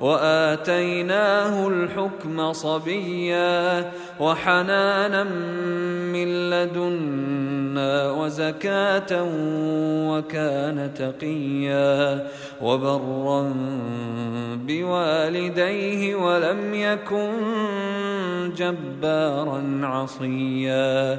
وآتيناه الحكم صبيا وحنانا من لدنا وزكاة وكان تقيا وبرا بوالديه ولم يكن جبارا عصيا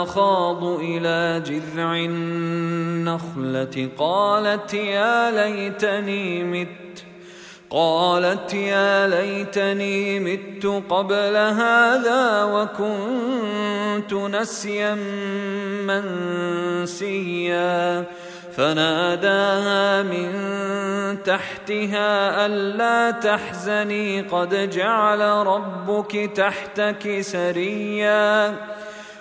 المخاض إلى جذع النخلة. قالت يا ليتني مت. قالت يا ليتني مت قبل هذا وكنت نسيا منسيا. فناداها من تحتها ألا تحزني. قد جعل ربك تحتك سريا.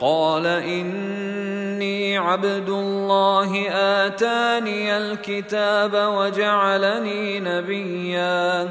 قال إني عبد الله آتاني الكتاب وجعلني نبيا.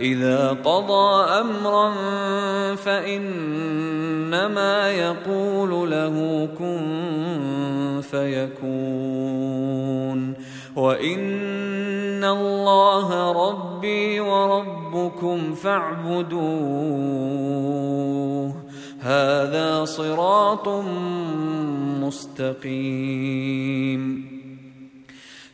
إذا قضى أمرا فإنما يقول له كن فيكون. وإن الله ربي وربكم فاعبدوه. هذا صراط مستقيم.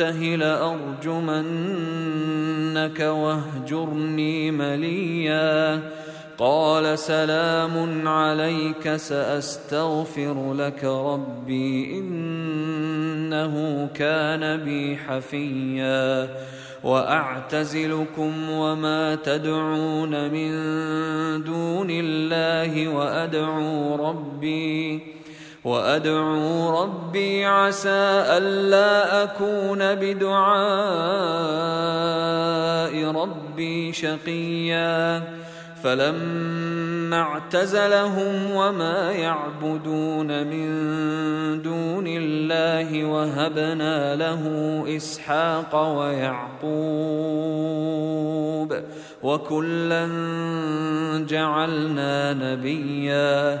لأرجمنك واهجرني مليا. قال سلام عليك سأستغفر لك ربي إنه كان بي حفيا. وأعتزلكم وما تدعون من دون الله وأدعو ربي وأدعو ربي عسى ألا أكون بدعاء ربي شقيا. فلما اعتزلهم وما يعبدون من دون الله وهبنا له إسحاق ويعقوب وكلا جعلنا نبيا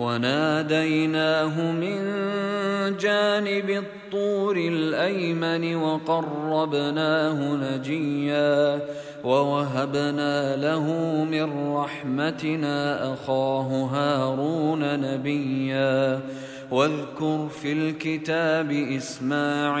وناديناه من جانب الطور الأيمن وقربناه نجيا ووهبنا له من رحمتنا أخاه هارون نبيا. واذكر في الكتاب إسماعيل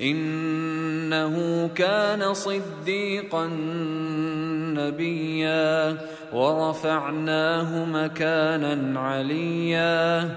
إنه كان صديقا نبيا ورفعناه مكانا عليا.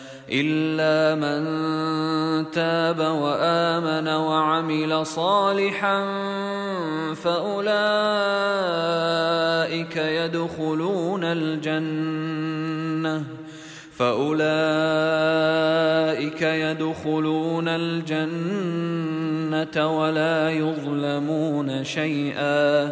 إلا من تاب وآمن وعمل صالحا فأولئك يدخلون الجنة فأولئك يدخلون الجنة ولا يظلمون شيئا.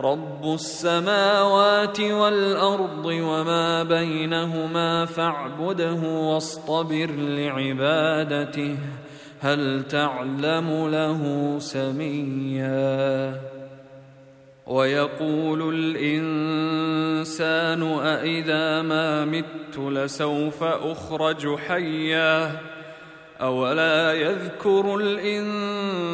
رب السماوات والارض وما بينهما فاعبده واصطبر لعبادته هل تعلم له سميا؟ ويقول الانسان أإذا ما مت لسوف اخرج حيا اولا يذكر الانسان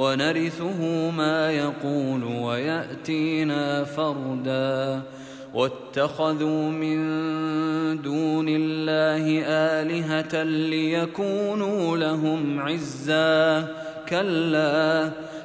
ونرثه ما يقول ويأتينا فردا. واتخذوا من دون الله آلهة ليكونوا لهم عزا. كلا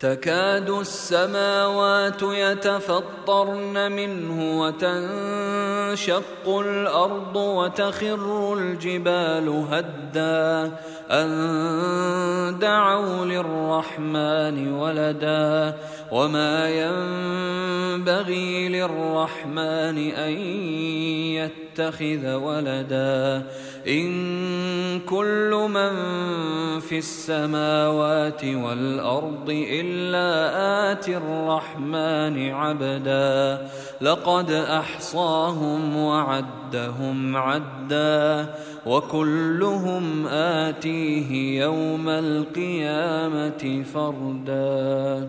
تكاد السماوات يتفطرن منه وتنشق الأرض وتخر الجبال هدا أن دعوا للرحمن ولدا وما ينبغي للرحمن ان يتخذ ولدا ان كل من في السماوات والارض الا اتي الرحمن عبدا لقد احصاهم وعدهم عدا وكلهم اتيه يوم القيامه فردا